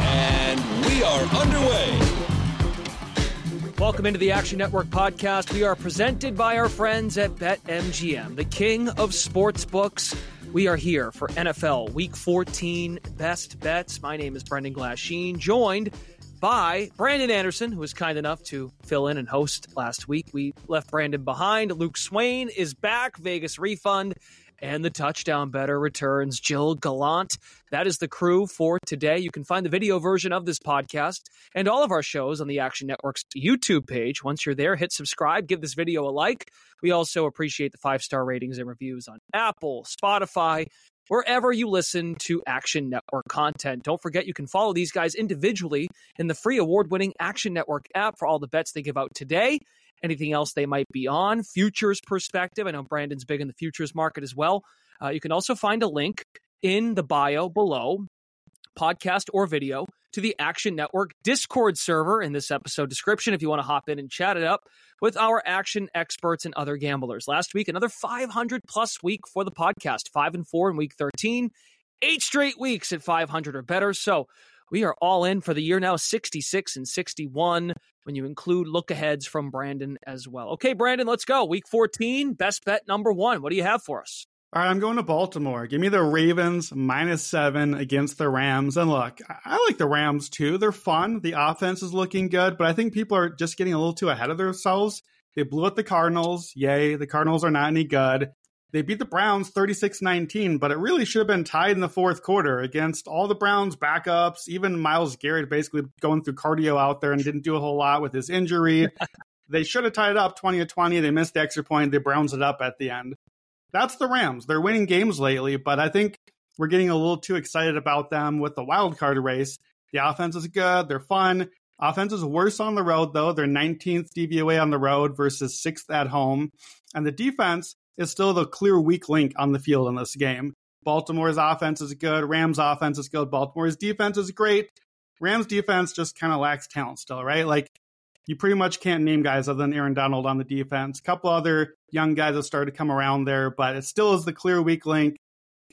And we are underway. Welcome into the Action Network podcast. We are presented by our friends at BetMGM, the king of sports books. We are here for NFL Week 14 best bets. My name is Brendan Glasheen, joined by Brandon Anderson, who was kind enough to fill in and host last week. We left Brandon behind. Luke Swain is back, Vegas refund, and the touchdown better returns. Gilles Gallant. That is the crew for today. You can find the video version of this podcast and all of our shows on the Action Network's YouTube page. Once you're there, hit subscribe, give this video a like. We also appreciate the five star ratings and reviews on Apple, Spotify, wherever you listen to Action Network content. Don't forget you can follow these guys individually in the free award winning Action Network app for all the bets they give out today. Anything else they might be on, futures perspective. I know Brandon's big in the futures market as well. Uh, you can also find a link in the bio below, podcast or video, to the Action Network Discord server in this episode description if you want to hop in and chat it up with our action experts and other gamblers. Last week, another 500 plus week for the podcast, five and four in week 13, eight straight weeks at 500 or better. So we are all in for the year now, 66 and 61 when you include look aheads from Brandon as well. Okay, Brandon, let's go. Week 14, best bet number one. What do you have for us? All right, I'm going to Baltimore. Give me the Ravens minus seven against the Rams. And look, I like the Rams too. They're fun. The offense is looking good, but I think people are just getting a little too ahead of themselves. They blew out the Cardinals. Yay. The Cardinals are not any good. They beat the Browns 36 19, but it really should have been tied in the fourth quarter against all the Browns backups. Even Myles Garrett basically going through cardio out there and didn't do a whole lot with his injury. they should have tied it up 20 to 20. They missed the extra point. They Browns it up at the end that's the Rams. They're winning games lately, but I think we're getting a little too excited about them with the wild card race. The offense is good. They're fun. Offense is worse on the road, though. They're 19th DVOA on the road versus 6th at home. And the defense is still the clear weak link on the field in this game. Baltimore's offense is good. Rams' offense is good. Baltimore's defense is great. Rams' defense just kind of lacks talent still, right? Like, you pretty much can't name guys other than Aaron Donald on the defense. A couple other young guys have started to come around there, but it still is the clear weak link,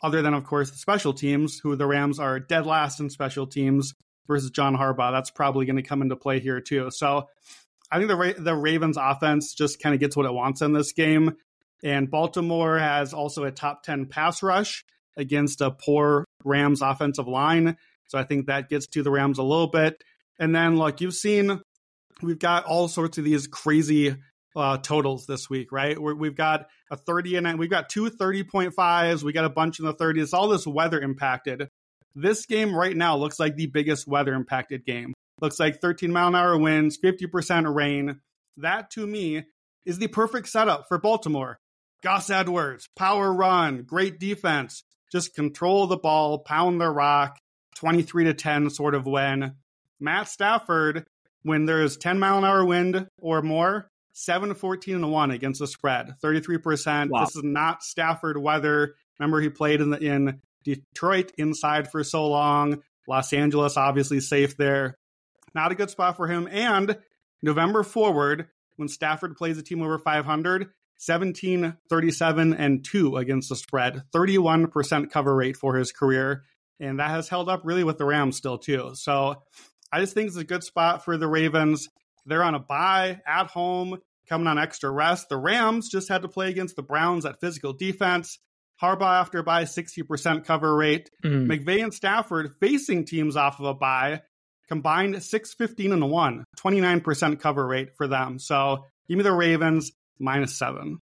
other than, of course, the special teams, who the Rams are dead last in special teams versus John Harbaugh. That's probably going to come into play here, too. So I think the, Ra- the Ravens offense just kind of gets what it wants in this game. And Baltimore has also a top 10 pass rush against a poor Rams offensive line. So I think that gets to the Rams a little bit. And then, look, you've seen we've got all sorts of these crazy uh, totals this week, right? we have got a 30 and we've got two 30.5s. We got a bunch in the 30s. All this weather impacted. This game right now looks like the biggest weather impacted game. Looks like 13 mile an hour winds, 50% rain. That to me is the perfect setup for Baltimore. Gus Edwards, power run, great defense. Just control the ball, pound the rock, 23 to 10 sort of win. Matt Stafford when there's 10 mile an hour wind or more, 7 14 and 1 against the spread, 33%. Wow. This is not Stafford weather. Remember, he played in, the, in Detroit inside for so long. Los Angeles, obviously safe there. Not a good spot for him. And November forward, when Stafford plays a team over 500, 17, 37, and 2 against the spread, 31% cover rate for his career. And that has held up really with the Rams still, too. So I just think it's a good spot for the Ravens. They're on a bye at home, coming on extra rest. The Rams just had to play against the Browns at physical defense. Harbaugh after a bye, 60% cover rate. Mm. McVay and Stafford facing teams off of a bye, combined 615 and 1, 29% cover rate for them. So give me the Ravens minus seven.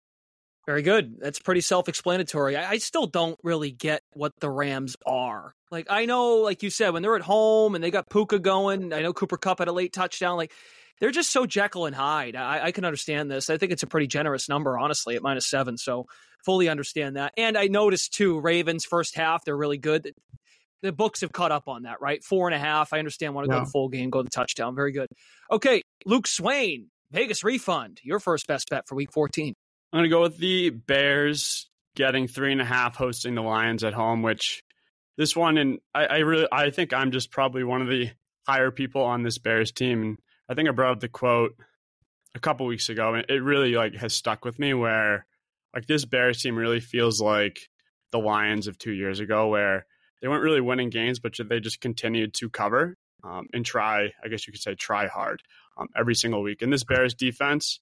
Very good. That's pretty self explanatory. I, I, still don't really get what the Rams are. Like, I know, like you said, when they're at home and they got Puka going, I know Cooper Kupp had a late touchdown. Like, they're just so Jekyll and Hyde. I, I can understand this. I think it's a pretty generous number, honestly, at minus seven. So, fully understand that. And I noticed, too, Ravens first half, they're really good. the books have caught up on that, right? Four and a half. I understand. Want to Yeah. go the full game, go the touchdown. Very good. Okay, Luke Swain, Vegas refund. Your first best bet for Week 14. I'm going to go with the Bears getting three and a half hosting the Lions at home, which this one, and I, I really, I think I'm just probably one of the higher people on this Bears team. And I think I brought up the quote a couple weeks ago, and it really like has stuck with me where like this Bears team really feels like the Lions of two years ago, where they weren't really winning games, but they just continued to cover um, and try, I guess you could say, try hard um, every single week. And this Bears defense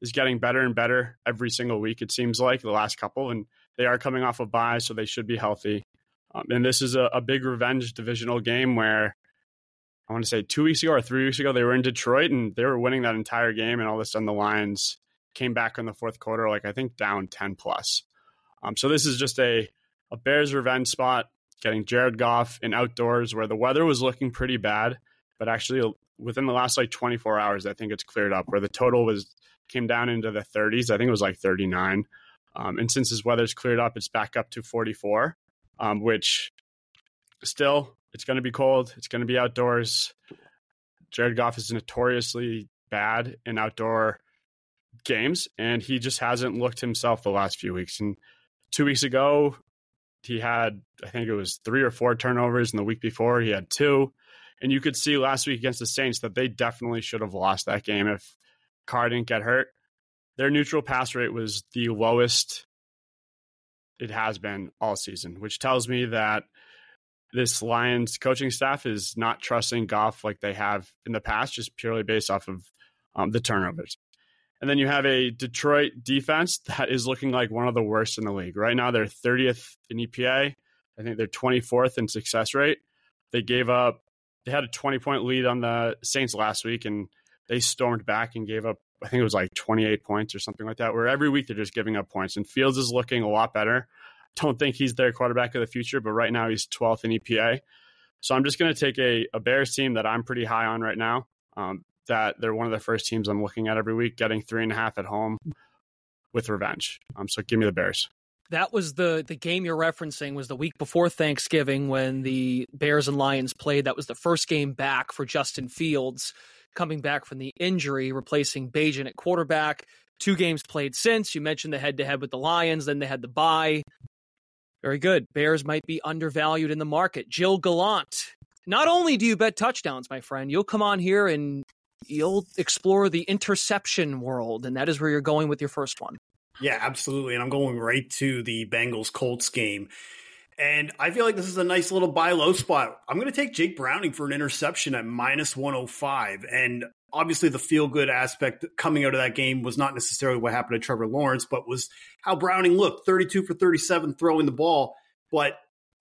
is getting better and better every single week. It seems like the last couple, and they are coming off a bye, so they should be healthy. Um, and this is a, a big revenge divisional game where I want to say two weeks ago or three weeks ago they were in Detroit and they were winning that entire game, and all of a sudden the Lions came back in the fourth quarter, like I think down ten plus. Um, so this is just a a Bears revenge spot, getting Jared Goff in outdoors where the weather was looking pretty bad, but actually within the last like 24 hours, I think it's cleared up where the total was came down into the 30s. I think it was like 39. Um, and since his weather's cleared up, it's back up to 44, um, which still it's going to be cold. It's going to be outdoors. Jared Goff is notoriously bad in outdoor games, and he just hasn't looked himself the last few weeks. And two weeks ago, he had I think it was three or four turnovers, and the week before he had two. And you could see last week against the Saints that they definitely should have lost that game if Carr didn't get hurt. Their neutral pass rate was the lowest it has been all season, which tells me that this Lions coaching staff is not trusting Goff like they have in the past, just purely based off of um, the turnovers. And then you have a Detroit defense that is looking like one of the worst in the league. Right now, they're 30th in EPA. I think they're 24th in success rate. They gave up, they had a 20 point lead on the Saints last week, and they stormed back and gave up, I think it was like 28 points or something like that, where every week they're just giving up points. And Fields is looking a lot better. Don't think he's their quarterback of the future, but right now he's 12th in EPA. So I'm just going to take a, a Bears team that I'm pretty high on right now. Um, that they're one of the first teams I'm looking at every week, getting three and a half at home with revenge. Um, so give me the Bears. That was the the game you're referencing was the week before Thanksgiving when the Bears and Lions played. That was the first game back for Justin Fields coming back from the injury, replacing Bagent at quarterback. Two games played since. You mentioned the head to head with the Lions, then they had the bye. Very good. Bears might be undervalued in the market. Gilles Gallant. Not only do you bet touchdowns, my friend, you'll come on here and you'll explore the interception world, and that is where you're going with your first one. Yeah, absolutely. And I'm going right to the Bengals Colts game. And I feel like this is a nice little buy low spot. I'm going to take Jake Browning for an interception at minus 105. And obviously, the feel good aspect coming out of that game was not necessarily what happened to Trevor Lawrence, but was how Browning looked 32 for 37 throwing the ball. But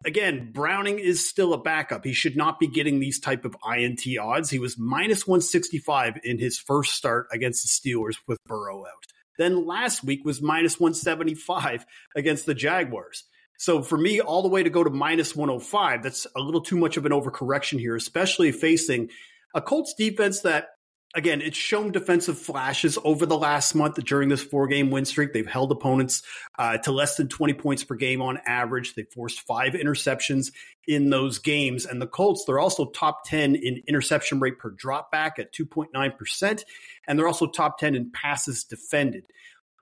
again, Browning is still a backup. He should not be getting these type of INT odds. He was minus 165 in his first start against the Steelers with Burrow out. Then last week was minus 175 against the Jaguars. So for me, all the way to go to minus 105, that's a little too much of an overcorrection here, especially facing a Colts defense that, again, it's shown defensive flashes over the last month during this four game win streak. They've held opponents uh, to less than 20 points per game on average. They forced five interceptions in those games. And the Colts, they're also top 10 in interception rate per drop back at 2.9%. And they're also top 10 in passes defended.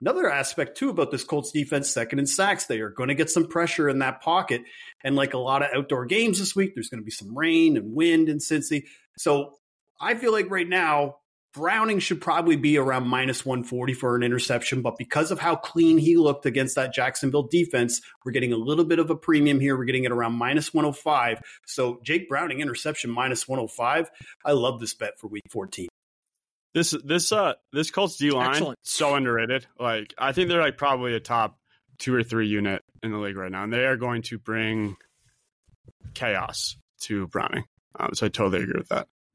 Another aspect too about this Colts defense, second in sacks, they are going to get some pressure in that pocket. And like a lot of outdoor games this week, there's going to be some rain and wind in Cincy. So I feel like right now, Browning should probably be around minus 140 for an interception, but because of how clean he looked against that Jacksonville defense, we're getting a little bit of a premium here. We're getting it around minus 105. So Jake Browning interception minus 105. I love this bet for week 14. This this uh this Colts D line so underrated. Like I think they're like probably a top two or three unit in the league right now, and they are going to bring chaos to Browning. Um, so I totally agree with that.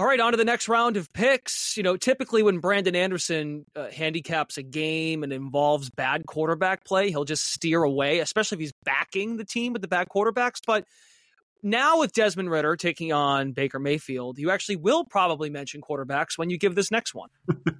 All right, on to the next round of picks. You know, typically when Brandon Anderson uh, handicaps a game and involves bad quarterback play, he'll just steer away, especially if he's backing the team with the bad quarterbacks. But now with Desmond Ridder taking on Baker Mayfield, you actually will probably mention quarterbacks when you give this next one.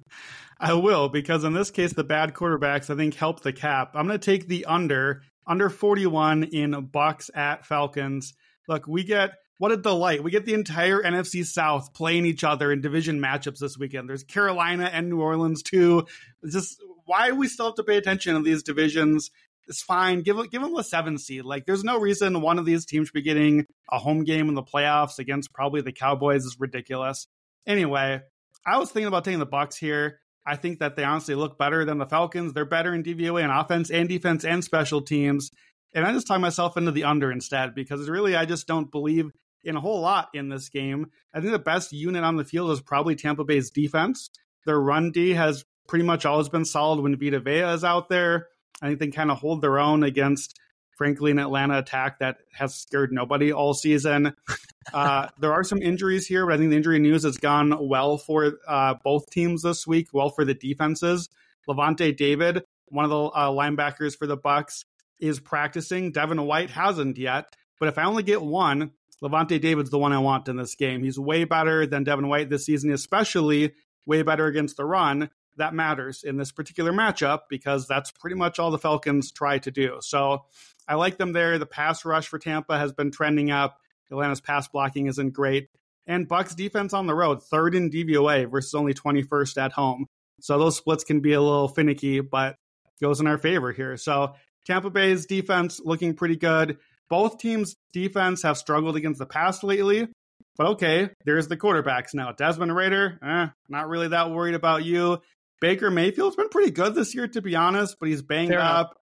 I will, because in this case, the bad quarterbacks, I think, help the cap. I'm going to take the under, under 41 in Bucs at Falcons. Look, we get what a delight. We get the entire NFC South playing each other in division matchups this weekend. There's Carolina and New Orleans too. It's just why we still have to pay attention to these divisions. It's fine. Give give them a seven seed. Like there's no reason one of these teams should be getting a home game in the playoffs against probably the Cowboys is ridiculous. Anyway, I was thinking about taking the Bucs here. I think that they honestly look better than the Falcons. They're better in DVOA and offense and defense and special teams. And I just tie myself into the under instead because really I just don't believe in a whole lot in this game. I think the best unit on the field is probably Tampa Bay's defense. Their run D has pretty much always been solid when Vita Vea is out there. I think they kind of hold their own against, frankly, an Atlanta attack that has scared nobody all season. uh, there are some injuries here, but I think the injury news has gone well for uh, both teams this week, well for the defenses. Lavonte David, one of the uh, linebackers for the Bucs, is practicing. Devin White hasn't yet. But if I only get one, Lavonte David's the one I want in this game. He's way better than Devin White this season, especially way better against the run. That matters in this particular matchup because that's pretty much all the Falcons try to do. So I like them there. The pass rush for Tampa has been trending up. Atlanta's pass blocking isn't great. And Bucs defense on the road, third in DVOA versus only 21st at home. So those splits can be a little finicky, but goes in our favor here. So Tampa Bay's defense looking pretty good. Both teams' defense have struggled against the pass lately. But okay, there's the quarterbacks now. Desmond Ridder, eh, not really that worried about you. Baker Mayfield's been pretty good this year, to be honest, but he's banged Fair up.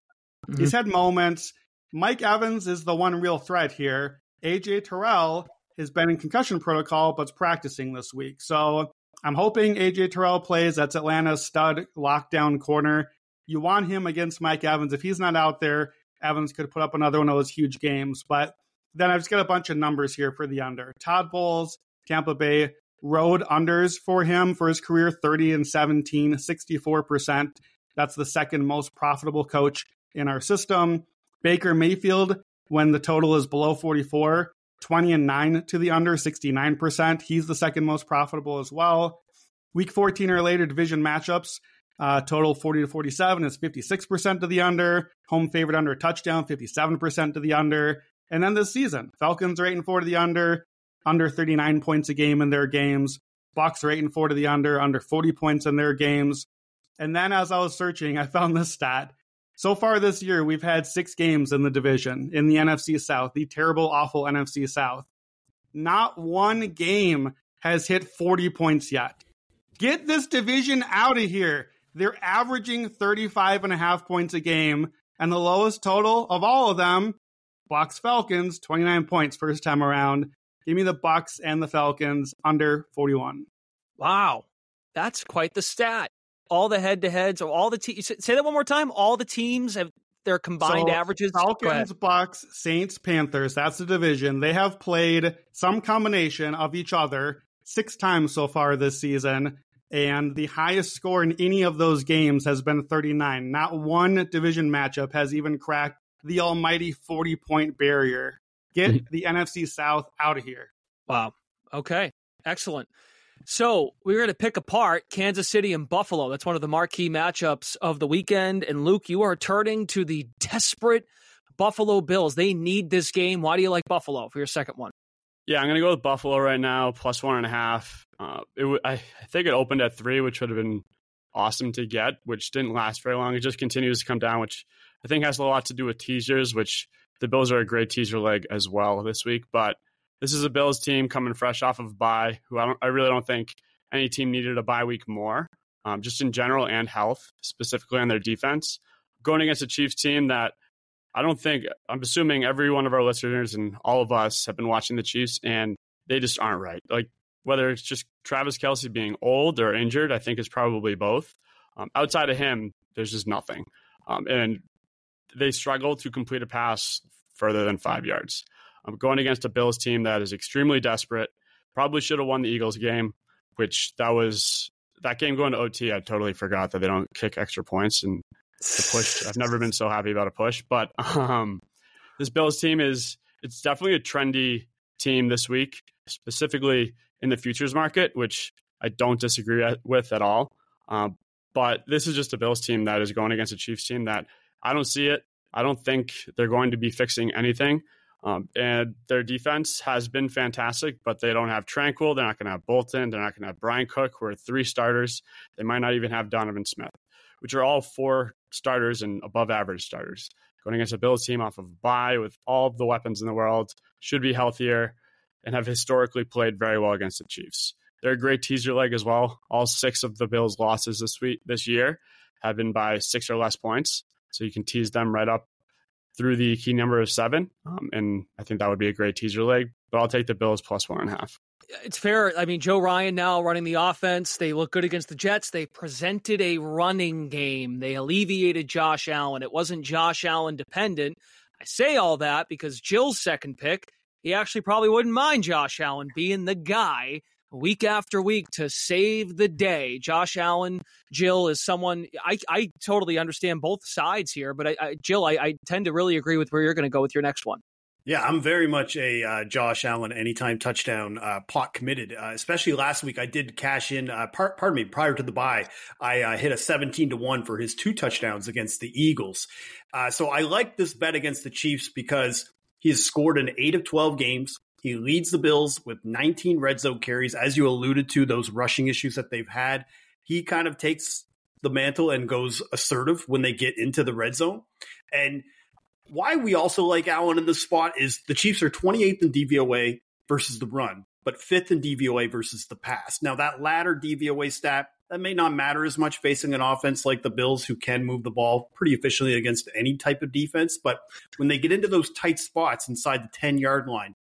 Mm-hmm. He's had moments. Mike Evans is the one real threat here. AJ Terrell has been in concussion protocol, but's practicing this week. So I'm hoping AJ Terrell plays. That's Atlanta's stud lockdown corner. You want him against Mike Evans. If he's not out there, Evans could put up another one of those huge games. But then I've just got a bunch of numbers here for the under. Todd Bowles, Tampa Bay, road unders for him for his career 30 and 17, 64%. That's the second most profitable coach in our system. Baker Mayfield, when the total is below 44, 20 and 9 to the under, 69%. He's the second most profitable as well. Week 14 or later division matchups. Uh, total 40 to 47 is 56% to the under. Home favorite under a touchdown, 57% to the under. And then this season, Falcons are 8 and 4 to the under, under 39 points a game in their games. Bucs are 8 and 4 to the under, under 40 points in their games. And then as I was searching, I found this stat. So far this year, we've had six games in the division in the NFC South, the terrible, awful NFC South. Not one game has hit 40 points yet. Get this division out of here. They're averaging 35 and a half points a game, and the lowest total of all of them, Bucs Falcons, 29 points first time around. Give me the Bucs and the Falcons under 41. Wow. That's quite the stat. All the head to heads, of all the teams. Say that one more time. All the teams have their combined so, averages. Falcons, Bucs, Saints, Panthers. That's the division. They have played some combination of each other six times so far this season and the highest score in any of those games has been 39. Not one division matchup has even cracked the almighty 40 point barrier. Get the NFC South out of here. Wow. Okay. Excellent. So we're going to pick apart Kansas City and Buffalo. That's one of the marquee matchups of the weekend. And Luke, you are turning to the desperate Buffalo Bills. They need this game. Why do you like Buffalo for your second one? Yeah, I'm going to go with Buffalo right now, plus one and a half. Uh, it w- I, think it opened at three, which would have been awesome to get, which didn't last very long. It just continues to come down, which I think has a lot to do with teasers, which the Bills are a great teaser leg as well this week. But this is a Bills team coming fresh off of bye, who I, don't, I really don't think any team needed a bye week more, um, just in general and health, specifically on their defense. Going against a Chiefs team that I don't think I'm assuming every one of our listeners and all of us have been watching the Chiefs and they just aren't right. Like whether it's just Travis Kelce being old or injured, I think it's probably both. Um, outside of him, there's just nothing. Um, and they struggle to complete a pass further than five yards. Um, going against a Bills team that is extremely desperate, probably should have won the Eagles game, which that was that game going to OT. I totally forgot that they don't kick extra points and the push. I've never been so happy about a push, but um, this Bills team is it's definitely a trendy team this week, specifically in the futures market, which I don't disagree with at all. Um, but this is just a Bills team that is going against a Chiefs team that I don't see it. I don't think they're going to be fixing anything. Um, and their defense has been fantastic, but they don't have Tranquill. They're not going to have Bolton. They're not going to have Bryan Cook, who are three starters. They might not even have Donovan Smith, which are all four starters and above average starters. Going against a Bills team off of bye with all the weapons in the world, should be healthier, and have historically played very well against the Chiefs. They're a great teaser leg as well. All six of the Bills' losses this week this year have been by six or less points, so you can tease them right up through the key number of seven. Um, and I think that would be a great teaser leg, but I'll take the Bills plus one and a half. It's fair. I mean, Joe Ryan now running the offense. They look good against the Jets. They presented a running game. They alleviated Josh Allen. It wasn't Josh Allen dependent. I say all that because Gilles's second pick, he actually probably wouldn't mind Josh Allen being the guy week after week to save the day. Josh Allen, Gilles is someone I, I totally understand both sides here, but I, I Gilles, I, I, tend to really agree with where you're going to go with your next one. Yeah, I'm very much a uh, Josh Allen anytime touchdown uh, pot committed. Uh, especially last week, I did cash in. Uh, par- pardon me, prior to the bye, I uh, hit a 17 to one for his two touchdowns against the Eagles. Uh, so I like this bet against the Chiefs because he has scored in eight of 12 games. He leads the Bills with 19 red zone carries. As you alluded to, those rushing issues that they've had, he kind of takes the mantle and goes assertive when they get into the red zone. And why we also like Allen in this spot is the Chiefs are 28th in DVOA versus the run, but fifth in DVOA versus the pass. Now, that latter DVOA stat, that may not matter as much facing an offense like the Bills, who can move the ball pretty efficiently against any type of defense. But when they get into those tight spots inside the 10 yard line,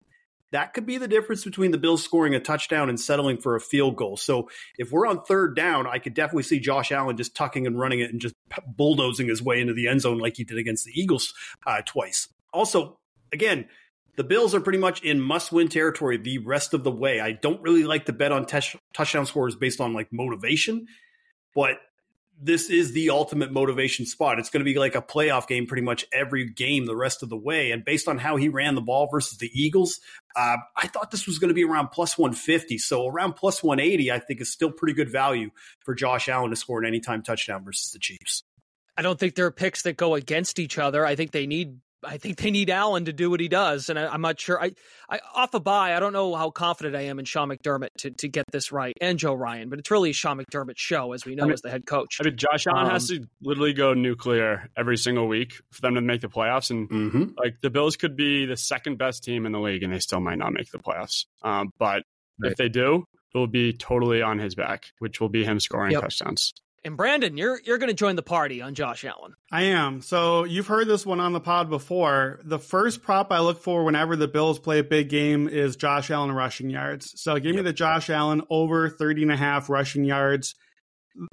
that could be the difference between the Bills scoring a touchdown and settling for a field goal. So if we're on third down, I could definitely see Josh Allen just tucking and running it and just bulldozing his way into the end zone like he did against the Eagles uh, twice. Also, again, the Bills are pretty much in must win territory the rest of the way. I don't really like to bet on touchdown scores based on like motivation, but this is the ultimate motivation spot. It's going to be like a playoff game pretty much every game the rest of the way. And based on how he ran the ball versus the Eagles, uh, I thought this was going to be around plus 150. So around plus 180, I think is still pretty good value for Josh Allen to score an anytime touchdown versus the Chiefs. I don't think there are picks that go against each other. I think they need I think they need Allen to do what he does, and I, am not sure. I, I off a bye, I don't know how confident I am in Sean McDermott to, to get this right, and Joe Ryan, but it's really Sean McDermott's show, as we know, I mean, as the head coach. I mean, Josh Allen um, has to literally go nuclear every single week for them to make the playoffs, and mm-hmm. like the Bills could be the second best team in the league, and they still might not make the playoffs. Um, but right. if they do, it will be totally on his back, which will be him scoring yep. touchdowns. And Brandon, you're you're going to join the party on Josh Allen. I am. So you've heard this one on the pod before. The first prop I look for whenever the Bills play a big game is Josh Allen rushing yards. So give yep. me the Josh Allen over 30 and a half rushing yards.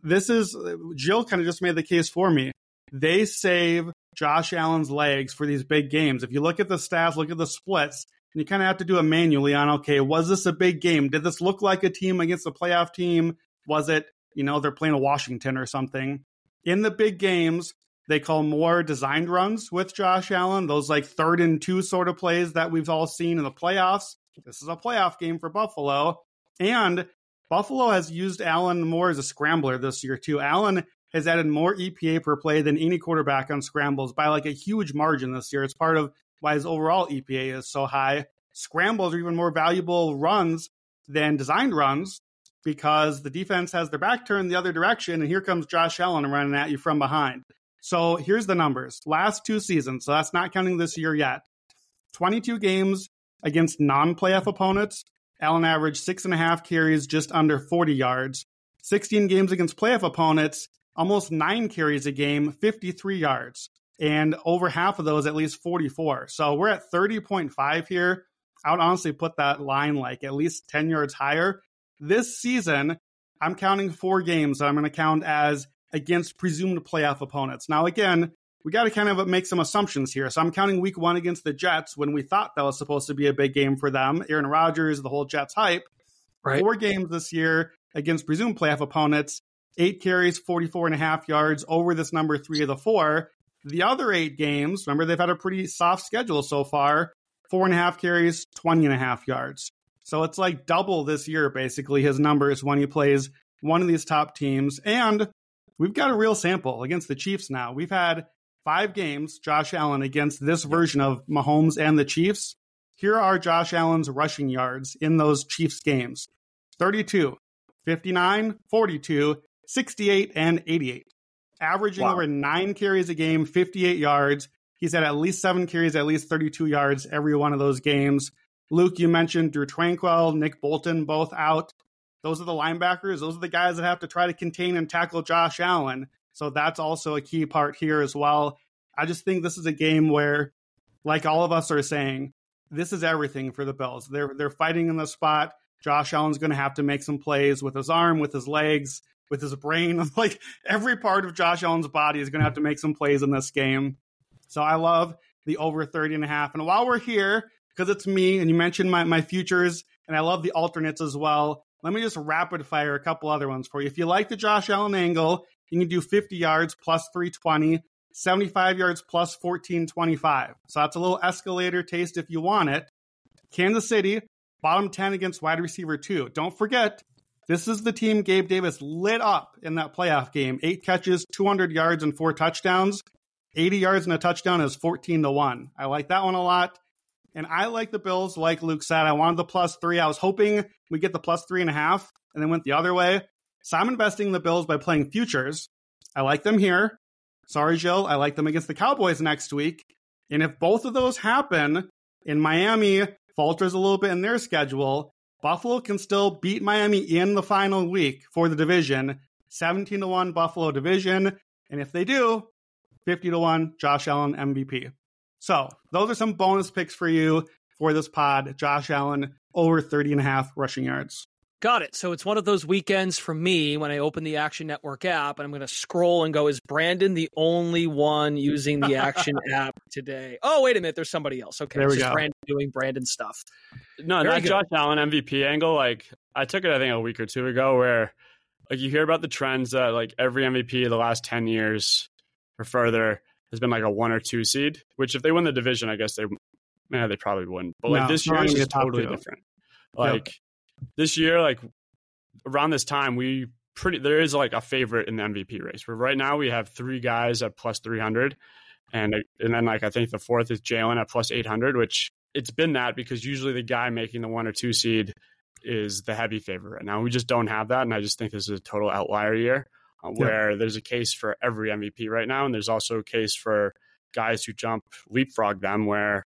This is Gilles kind of just made the case for me. They save Josh Allen's legs for these big games. If you look at the stats, look at the splits, and you kind of have to do it manually on okay, was this a big game? Did this look like a team against a playoff team? Was it you know, they're playing a Washington or something. In the big games, they call more designed runs with Josh Allen, those like third and two sort of plays that we've all seen in the playoffs. This is a playoff game for Buffalo. And Buffalo has used Allen more as a scrambler this year, too. Allen has added more EPA per play than any quarterback on scrambles by like a huge margin this year. It's part of why his overall EPA is so high. Scrambles are even more valuable runs than designed runs because the defense has their back turned the other direction, and here comes Josh Allen running at you from behind. So here's the numbers. Last two seasons, so that's not counting this year yet. 22 games against non playoff opponents. Allen averaged six and a half carries, just under 40 yards. 16 games against playoff opponents, almost nine carries a game, 53 yards. And over half of those, at least 44. So we're at 30.5 here. I would honestly put that line like at least 10 yards higher this season, I'm counting four games that I'm going to count as against presumed playoff opponents. Now, again, we got to kind of make some assumptions here. So I'm counting week one against the Jets when we thought that was supposed to be a big game for them. Aaron Rodgers, the whole Jets hype. Right. Four games this year against presumed playoff opponents, eight carries, 44 and a half yards over this number three of the four. The other eight games, remember, they've had a pretty soft schedule so far four and a half carries, 20 and a half yards. So it's like double this year, basically, his numbers when he plays one of these top teams. And we've got a real sample against the Chiefs now. We've had five games, Josh Allen, against this version of Mahomes and the Chiefs. Here are Josh Allen's rushing yards in those Chiefs games 32, 59, 42, 68, and 88. Averaging Wow. over nine carries a game, 58 yards. He's had at least seven carries, at least 32 yards every one of those games. Luke, you mentioned Drew Tranquill, Nick Bolton, both out. Those are the linebackers. Those are the guys that have to try to contain and tackle Josh Allen. So that's also a key part here as well. I just think this is a game where, like all of us are saying, this is everything for the Bills. They're they're fighting in the spot. Josh Allen's going to have to make some plays with his arm, with his legs, with his brain. Like every part of Josh Allen's body is going to have to make some plays in this game. So I love the over 30 and a half. And while we're here, because it's me and you mentioned my, my futures and I love the alternates as well, let me just rapid fire a couple other ones for you. If you like the Josh Allen angle, you can do 50 yards plus 320, 75 yards plus 1425. So that's a little escalator taste if you want it. Kansas City, bottom 10 against wide receiver 2. Don't forget, this is the team Gabe Davis lit up in that playoff game. Eight catches, 200 yards, and four touchdowns. 80 yards and a touchdown is 14 to 1. I like that one a lot. And I like the Bills, like Luke said. I wanted the plus three. I was hoping we get the plus three and a half and then went the other way. So I'm investing in the Bills by playing futures. I like them here. Sorry, Gilles. I like them against the Cowboys next week. And if both of those happen and Miami falters a little bit in their schedule, Buffalo can still beat Miami in the final week for the division. 17 to 1 Buffalo division. And if they do, 50 to 1 Josh Allen MVP. So those are some bonus picks for you for this pod. Josh Allen over 30 and a half rushing yards. Got it. So it's one of those weekends for me when I open the Action Network app and I'm going to scroll and go, is Brandon the only one using the Action app today? Oh, wait a minute. There's somebody else. Okay. There it's we just go. Brandon doing Brandon stuff. No, Very that good. Josh Allen MVP angle, like I took it I think a week or two ago where like you hear about the trends that like every MVP of the last 10 years or further has been like a one or two seed, which if they win the division, I guess they man, they probably wouldn't. But like No, this year is gonna be just a top totally two. different. Like this year, like around this time, we pretty there is like a favorite in the MVP race. Where right now we have three guys at plus three hundred, and and then like I think the fourth is Jalen at plus eight hundred, which it's been that because usually the guy making the one or two seed is the heavy favorite right now. We just don't have that, and I just think this is a total outlier year uh, Yeah. where there's a case for every MVP right now, and there's also a case for guys who jump leapfrog them where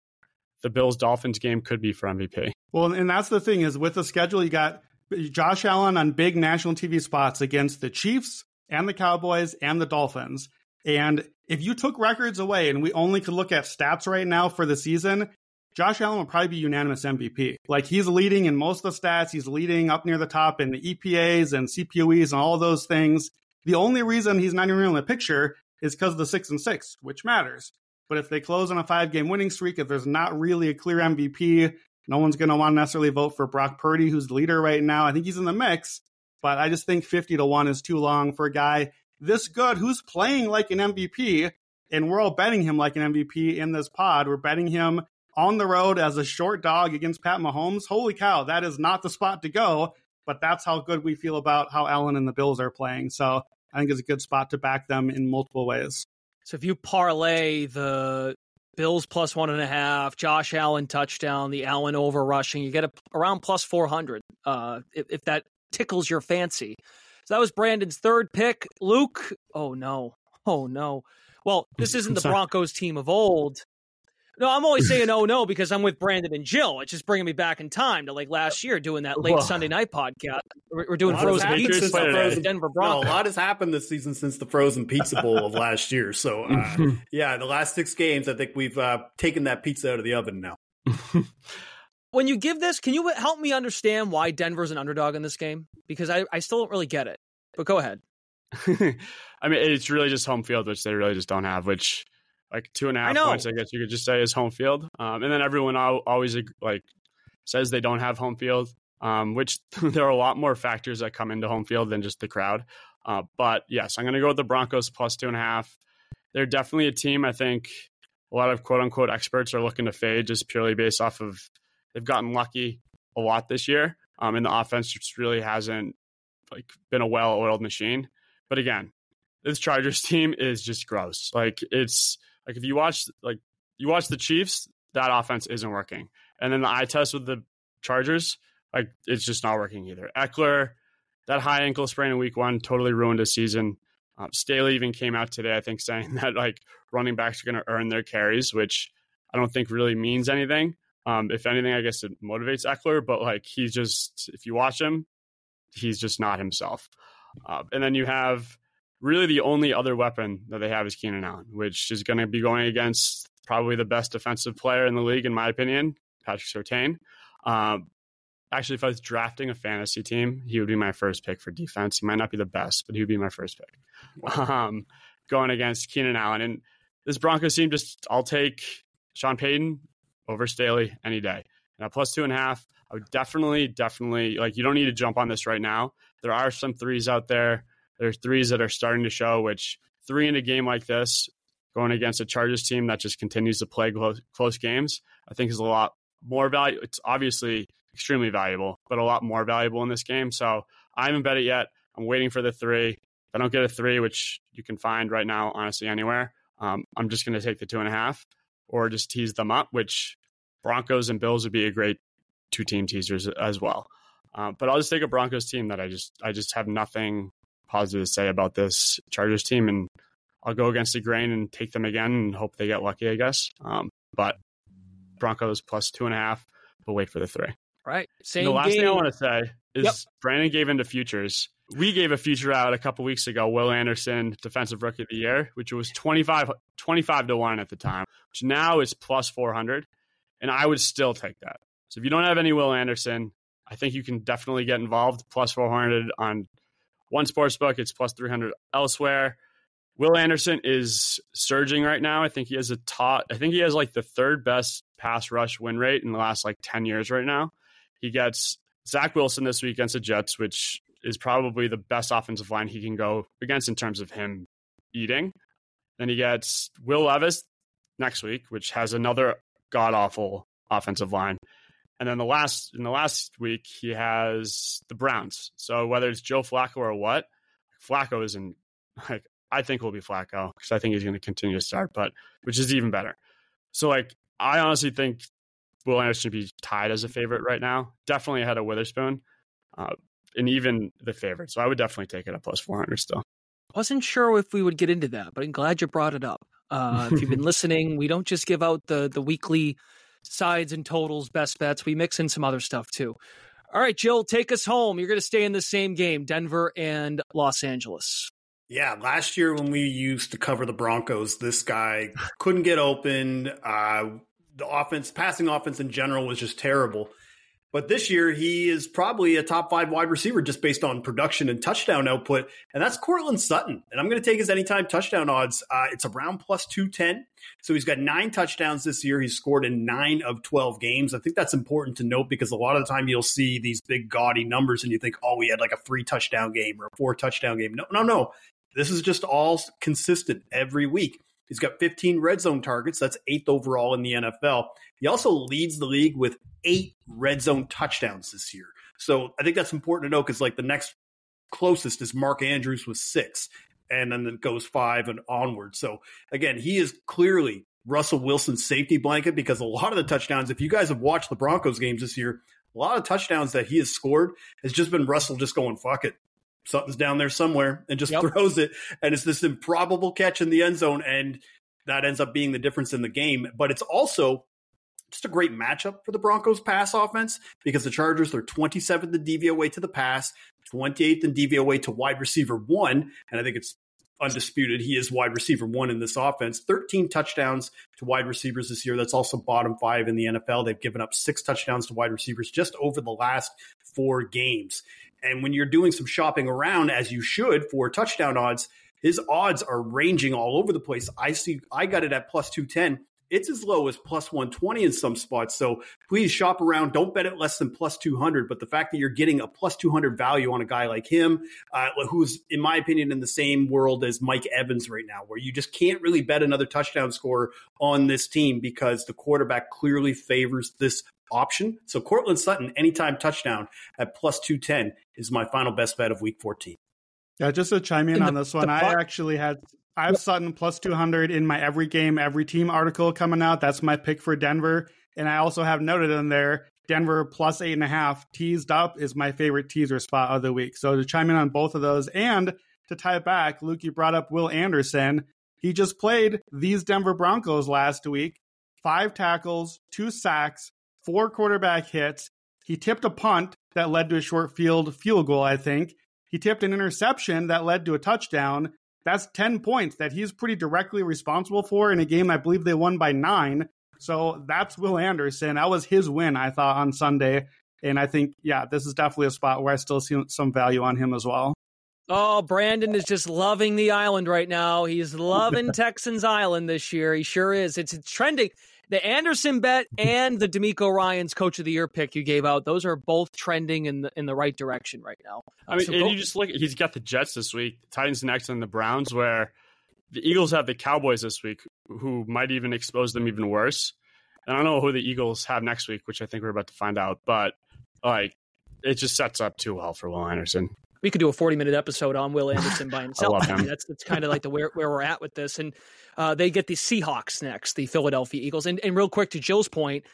the Bills Dolphins game could be for MVP. Well, and that's the thing is with the schedule, you got Josh Allen on big national TV spots against the Chiefs and the Cowboys and the Dolphins. And if you took records away and we only could look at stats right now for the season, Josh Allen will probably be unanimous MVP. Like he's leading in most of the stats. He's leading up near the top in the EPAs and CPOEs and all those things. The only reason he's not even in the picture is because of the six and six, which matters. But if they close on a five game winning streak, if there's not really a clear MVP, no one's going to want to necessarily vote for Brock Purdy, who's the leader right now. I think he's in the mix, but I just think 50 to 1 is too long for a guy this good who's playing like an MVP. And we're all betting him like an MVP in this pod. We're betting him on the road as a short dog against Pat Mahomes. Holy cow, that is not the spot to go. But that's how good we feel about how Allen and the Bills are playing. So I think it's a good spot to back them in multiple ways. So if you parlay the Bills plus one and a half, Josh Allen touchdown, the Allen over rushing, you get a, around plus 400 uh, if, if that tickles your fancy. So that was Brandon's third pick. Luke, oh no. Oh no. Well, this isn't the. Broncos team of old. No, I'm always saying oh no because I'm with Brandon and Gilles. It's just bringing me back in time to like last year doing that late Whoa. Sunday night podcast. We're, we're doing A lot has frozen pizza since the frozen- Denver No, Broncos. a lot has happened this season since the frozen pizza bowl of last year. So, uh, yeah, the last six games, I think we've uh, taken that pizza out of the oven now. when you give this, can you help me understand why Denver's an underdog in this game? Because I, I still don't really get it. But go ahead. I mean, it's really just home field, which they really just don't have. Which, like two and a half I points, I guess you could just say is home field. Um, and then everyone always like says they don't have home field. um, which there are a lot more factors that come into home field than just the crowd. Uh, but yes, I'm going to go with the Broncos plus two and a half. They're definitely a team I think a lot of quote unquote experts are looking to fade just purely based off of they've gotten lucky a lot this year. Um, and the offense just really hasn't like been a well oiled machine. But again, this Chargers team is just gross. Like it's like if you watch like you watch the Chiefs, that offense isn't working. And then the eye test with the Chargers, like it's just not working either. Ekeler, that high ankle sprain in week one totally ruined his season. Um, Staley even came out today, I think, saying that like running backs are going to earn their carries, which I don't think really means anything. Um, if anything, I guess it motivates Ekeler, but like he's just, if you watch him, he's just not himself. Uh, and then you have really the only other weapon that they have is Keenan Allen, which is going to be going against probably the best defensive player in the league, in my opinion, Patrick Surtain. Um, actually, if I was drafting a fantasy team, he would be my first pick for defense. He might not be the best, but he would be my first pick. Um, going against Keenan Allen. And this Broncos team, just I'll take Sean Payton over Staley any day. And a plus two and a half, I would definitely, definitely like you don't need to jump on this right now. There are some threes out there. There's threes that are starting to show, which three in a game like this, going against a Chargers team that just continues to play close, close games, I think is a lot more value. It's obviously extremely valuable, but a lot more valuable in this game. So I haven't bet it yet. I'm waiting for the three. If I don't get a three, which you can find right now, honestly, anywhere, um, I'm just going to take the two and a half or just tease them up, which Broncos and Bills would be a great two team teasers as well. Um, but I'll just take a Broncos team that I just I just have nothing positive to say about this Chargers team, and I'll go against the grain and take them again and hope they get lucky, I guess. Um, but Broncos plus two and a half, but wait for the three. Right. Same. And the last game. thing I want to say is Yep. Brandon gave into futures. We gave a future out a couple weeks ago, Will Anderson, defensive rookie of the year, which was 25, 25 to 1 at the time, which now is plus 400. And I would still take that. So if you don't have any Will Anderson, I think you can definitely get involved. Plus 400 on one sports book, it's plus 300 elsewhere. Will Anderson is surging right now. I think he has a top, I think he has like the third best pass rush win rate in the last like 10 years right now. He gets Zach Wilson this week against the Jets, which is probably the best offensive line he can go against in terms of him eating. Then he gets Will Levis next week, which has another god awful offensive line. And then the last in the last week he has the Browns. So whether it's Joe Flacco or what, Flacco isn't like I think will be Flacco because I think he's going to continue to start, but which is even better. So like I honestly think Will Anderson should be tied as a favorite right now, definitely ahead of Witherspoon, uh, and even the favorite. So I would definitely take it at plus four hundred still. Wasn't sure if we would get into that, but I'm glad you brought it up. Uh, if you've been listening, we don't just give out the the weekly sides and totals, best bets. We mix in some other stuff too. All right, Gilles, take us home. You're going to stay in the same game, Denver and Los Angeles. Yeah, last year when we used to cover the Broncos, this guy couldn't get open. Uh, the offense, passing offense in general, was just terrible. But this year, he is probably a top five wide receiver just based on production and touchdown output. And that's Courtland Sutton. And I'm going to take his anytime touchdown odds. Uh, it's around plus 210. So he's got nine touchdowns this year. He's scored in nine of 12 games. I think that's important to note because a lot of the time you'll see these big, gaudy numbers and you think, oh, we had like a three touchdown game or a four touchdown game. No, no, no. This is just all consistent every week. He's got 15 red zone targets. That's eighth overall in the NFL. He also leads the league with eight red zone touchdowns this year. So I think that's important to know because, like, the next closest is Mark Andrews with six, and then it goes five and onward. So again, he is clearly Russell Wilson's safety blanket because a lot of the touchdowns, if you guys have watched the Broncos games this year, a lot of touchdowns that he has scored has just been Russell just going, fuck it. Something's down there somewhere and just Yep. throws it. And it's this improbable catch in the end zone. And that ends up being the difference in the game. But it's also just a great matchup for the Broncos pass offense because the Chargers are 27th in DVOA to the pass, 28th in DVOA to wide receiver one. And I think it's undisputed. He is wide receiver one in this offense. 13 touchdowns to wide receivers this year. That's also bottom five in the NFL. They've given up six touchdowns to wide receivers just over the last four games. And when you're doing some shopping around, as you should for touchdown odds, his odds are ranging all over the place. I see, I got it at plus 210. it's as low as plus 120 in some spots. So please shop around. Don't bet it less than plus 200. But the fact that you're getting a plus 200 value on a guy like him, uh, who's, in my opinion, in the same world as Mike Evans right now, where you just can't really bet another touchdown score on this team because the quarterback clearly favors this option. So Courtland Sutton, anytime touchdown at plus 210 is my final best bet of week 14. Yeah, just to chime in, in on the, this one, I actually had I have Sutton plus 200 in my every game, every team article coming out. That's my pick for Denver. And I also have noted in there Denver plus eight and a half teased up is my favorite teaser spot of the week. So to chime in on both of those and to tie it back, Luke, you brought up Will Anderson. He just played these Denver Broncos last week. Five tackles, two sacks, four quarterback hits. He tipped a punt that led to a short field field goal, I think. He tipped an interception that led to a touchdown. That's 10 points that he's pretty directly responsible for in a game I believe they won by nine. So that's Will Anderson. That was his win, I thought, on Sunday. And I think, yeah, this is definitely a spot where I still see some value on him as well. Oh, Brandon is just loving the island right now. He's loving Texans Island this year. He sure is. It's, it's trending the Anderson bet and the DeMeco Ryans Coach of the Year pick you gave out, those are both trending in the in the right direction right now. I mean, so and go- you just look. He's got the Jets this week, the Titans next, and the Browns. Where the Eagles have the Cowboys this week, who might even expose them even worse. And I don't know who the Eagles have next week, which I think we're about to find out. But like, it just sets up too well for Will Anderson we could do a 40 minute episode on Will Anderson by himself. I, I mean, that's that's kind of like the where, where we're at with this. And uh, they get the Seahawks next, the Philadelphia Eagles. And, and real quick to Gilles's point,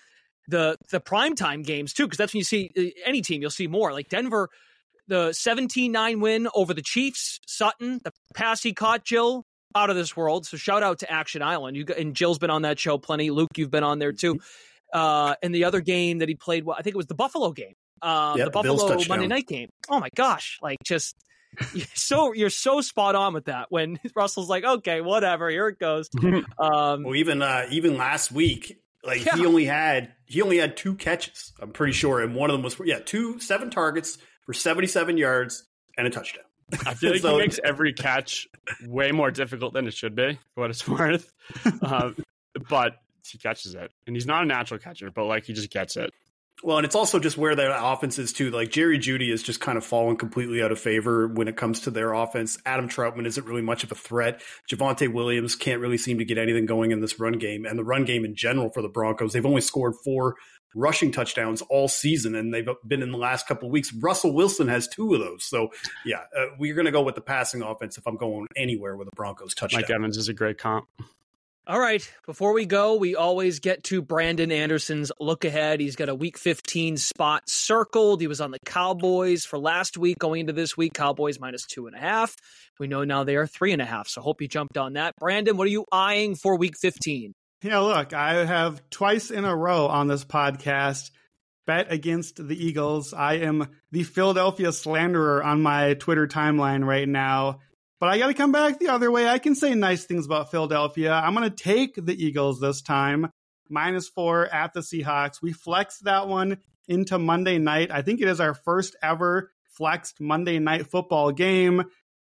the the primetime games too, because that's when you see uh, any team, you'll see more. Like Denver, the 17-9 win over the Chiefs, Sutton, the pass he caught, Gilles, out of this world. So shout out to Action Island. You and Gilles's been on that show plenty. Luke, you've been on there too. Mm-hmm. Uh, and the other game that he played, well, I think it was the Buffalo game um, yep, the Buffalo Monday night game. Oh my gosh, like just you're so you're so spot on with that. When Russell's like, okay, whatever, here it goes. Um, well, even uh, even last week, like yeah. he only had he only had two catches. I'm pretty sure, and one of them was yeah two seven targets for 77 yards and a touchdown. I feel like so, he makes every catch way more difficult than it should be, for what it's worth. Uh, but he catches it, and he's not a natural catcher, but like he just gets it. Well, and it's also just where their offense is too. Like Jerry Jeudy has just kind of fallen completely out of favor when it comes to their offense. Adam Trautman isn't really much of a threat. Javonte Williams can't really seem to get anything going in this run game, and the run game in general for the Broncos. They've only scored four rushing touchdowns all season, and they've been in the last couple of weeks. Russell Wilson has two of those. So, yeah, uh, we're going to go with the passing offense if I'm going anywhere with the Broncos touchdown. Mike Evans is a great comp. All right. Before we go, we always get to Brandon Anderson's look ahead. He's got a week 15 spot circled. He was on the Cowboys for last week. Going into this week, Cowboys minus two and a half. We know now they are three and a half. So hope you jumped on that. Brandon, what are you eyeing for week 15? Yeah, look, I have twice in a row on this podcast bet against the Eagles. I am the Philadelphia slanderer on my Twitter timeline right now. But I got to come back the other way. I can say nice things about Philadelphia. I'm going to take the Eagles this time, minus four at the Seahawks. We flexed that one into Monday night. I think it is our first ever flexed Monday night football game.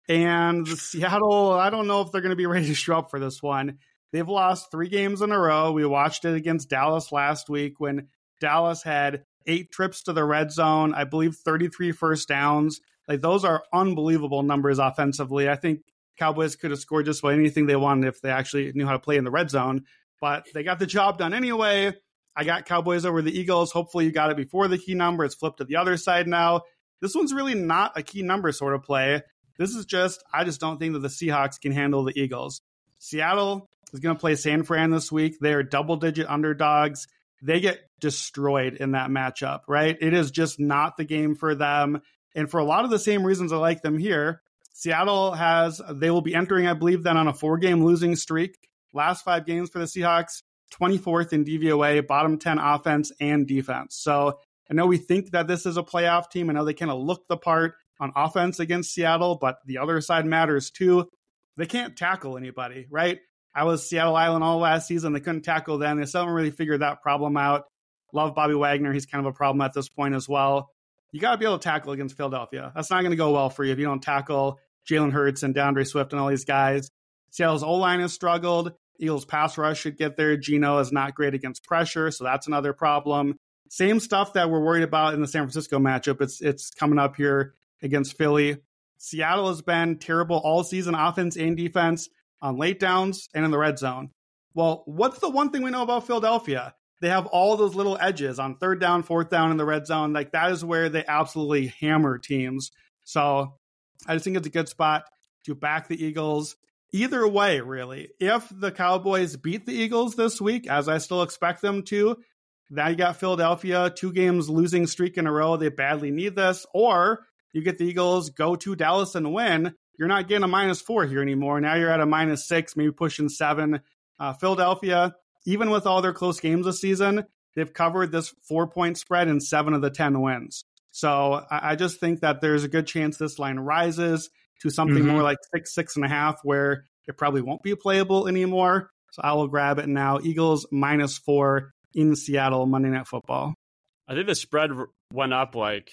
And the Seattle, I don't know if they're going to be ready to show up for this one. They've lost three games in a row. We watched it against Dallas last week when Dallas had eight trips to the red zone, I believe 33 first downs. Like those are unbelievable numbers offensively. I think Cowboys could have scored just about anything they wanted if they actually knew how to play in the red zone. But they got the job done anyway. I got Cowboys over the Eagles. Hopefully, you got it before the key number. It's flipped to the other side now. This one's really not a key number sort of play. This is just, I just don't think that the Seahawks can handle the Eagles. Seattle is going to play San Fran this week. They are double digit underdogs. They get destroyed in that matchup, right? It is just not the game for them. And for a lot of the same reasons I like them here, Seattle has, they will be entering, I believe, then on a four game losing streak. Last five games for the Seahawks, 24th in DVOA, bottom 10 offense and defense. So I know we think that this is a playoff team. I know they kind of look the part on offense against Seattle, but the other side matters too. They can't tackle anybody, right? I was Seattle Island all last season. They couldn't tackle then. They still haven't really figured that problem out. Love Bobby Wagner. He's kind of a problem at this point as well you got to be able to tackle against Philadelphia. That's not going to go well for you if you don't tackle Jalen Hurts and D'Andre Swift and all these guys. Seattle's O line has struggled. Eagles pass rush should get there. Geno is not great against pressure, so that's another problem. Same stuff that we're worried about in the San Francisco matchup. It's it's coming up here against Philly. Seattle has been terrible all season, offense and defense, on late downs and in the red zone. Well, what's the one thing we know about Philadelphia? They have all those little edges on third down, fourth down in the red zone. Like that is where they absolutely hammer teams. So I just think it's a good spot to back the Eagles. Either way, really. If the Cowboys beat the Eagles this week, as I still expect them to, now you got Philadelphia, two games losing streak in a row. They badly need this. Or you get the Eagles, go to Dallas and win. You're not getting a minus four here anymore. Now you're at a minus six, maybe pushing seven. Uh, Philadelphia, even with all their close games this season, they've covered this four point spread in seven of the 10 wins. So I, I just think that there's a good chance this line rises to something mm-hmm. more like six, six and a half, where it probably won't be playable anymore. So I will grab it now. Eagles minus four in Seattle Monday Night Football. I think the spread went up like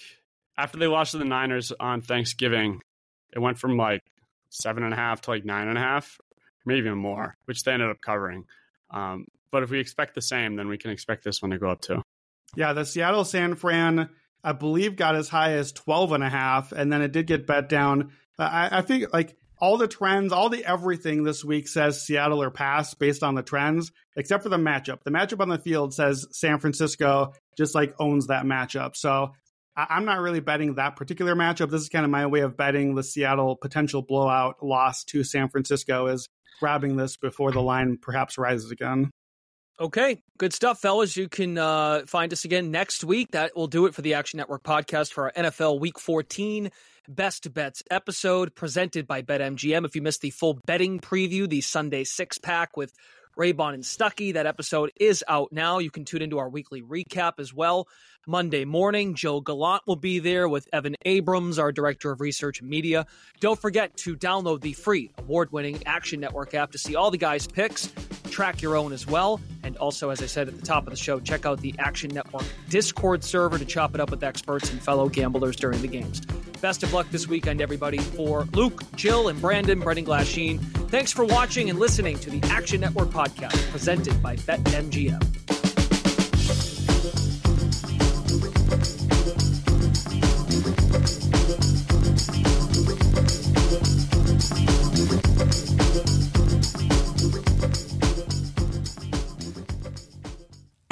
after they lost to the Niners on Thanksgiving. It went from like seven and a half to like nine and a half, maybe even more, which they ended up covering. Um, but if we expect the same, then we can expect this one to go up too. Yeah, the Seattle San Fran, I believe, got as high as 12 and a half, and then it did get bet down. Uh, I, I think like all the trends, all the everything this week says Seattle or pass based on the trends, except for the matchup. The matchup on the field says San Francisco just like owns that matchup. So I, am not really betting that particular matchup. This is kind of my way of betting the Seattle potential blowout loss to San Francisco is grabbing this before the line perhaps rises again. Okay, good stuff, fellas. You can uh, find us again next week. That will do it for the Action Network podcast for our NFL Week 14 Best Bets episode presented by BetMGM. If you missed the full betting preview, the Sunday six pack with Raybon and Stuckey, that episode is out now. You can tune into our weekly recap as well. Monday morning. Gilles Gallant will be there with Evan Abrams, our Director of Research and Media. Don't forget to download the free award winning Action Network app to see all the guys' picks, track your own as well. And also, as I said at the top of the show, check out the Action Network Discord server to chop it up with experts and fellow gamblers during the games. Best of luck this weekend, everybody. For Luke, Gilles, and Brandon, Brendan Glasheen, thanks for watching and listening to the Action Network podcast presented by BetMGM.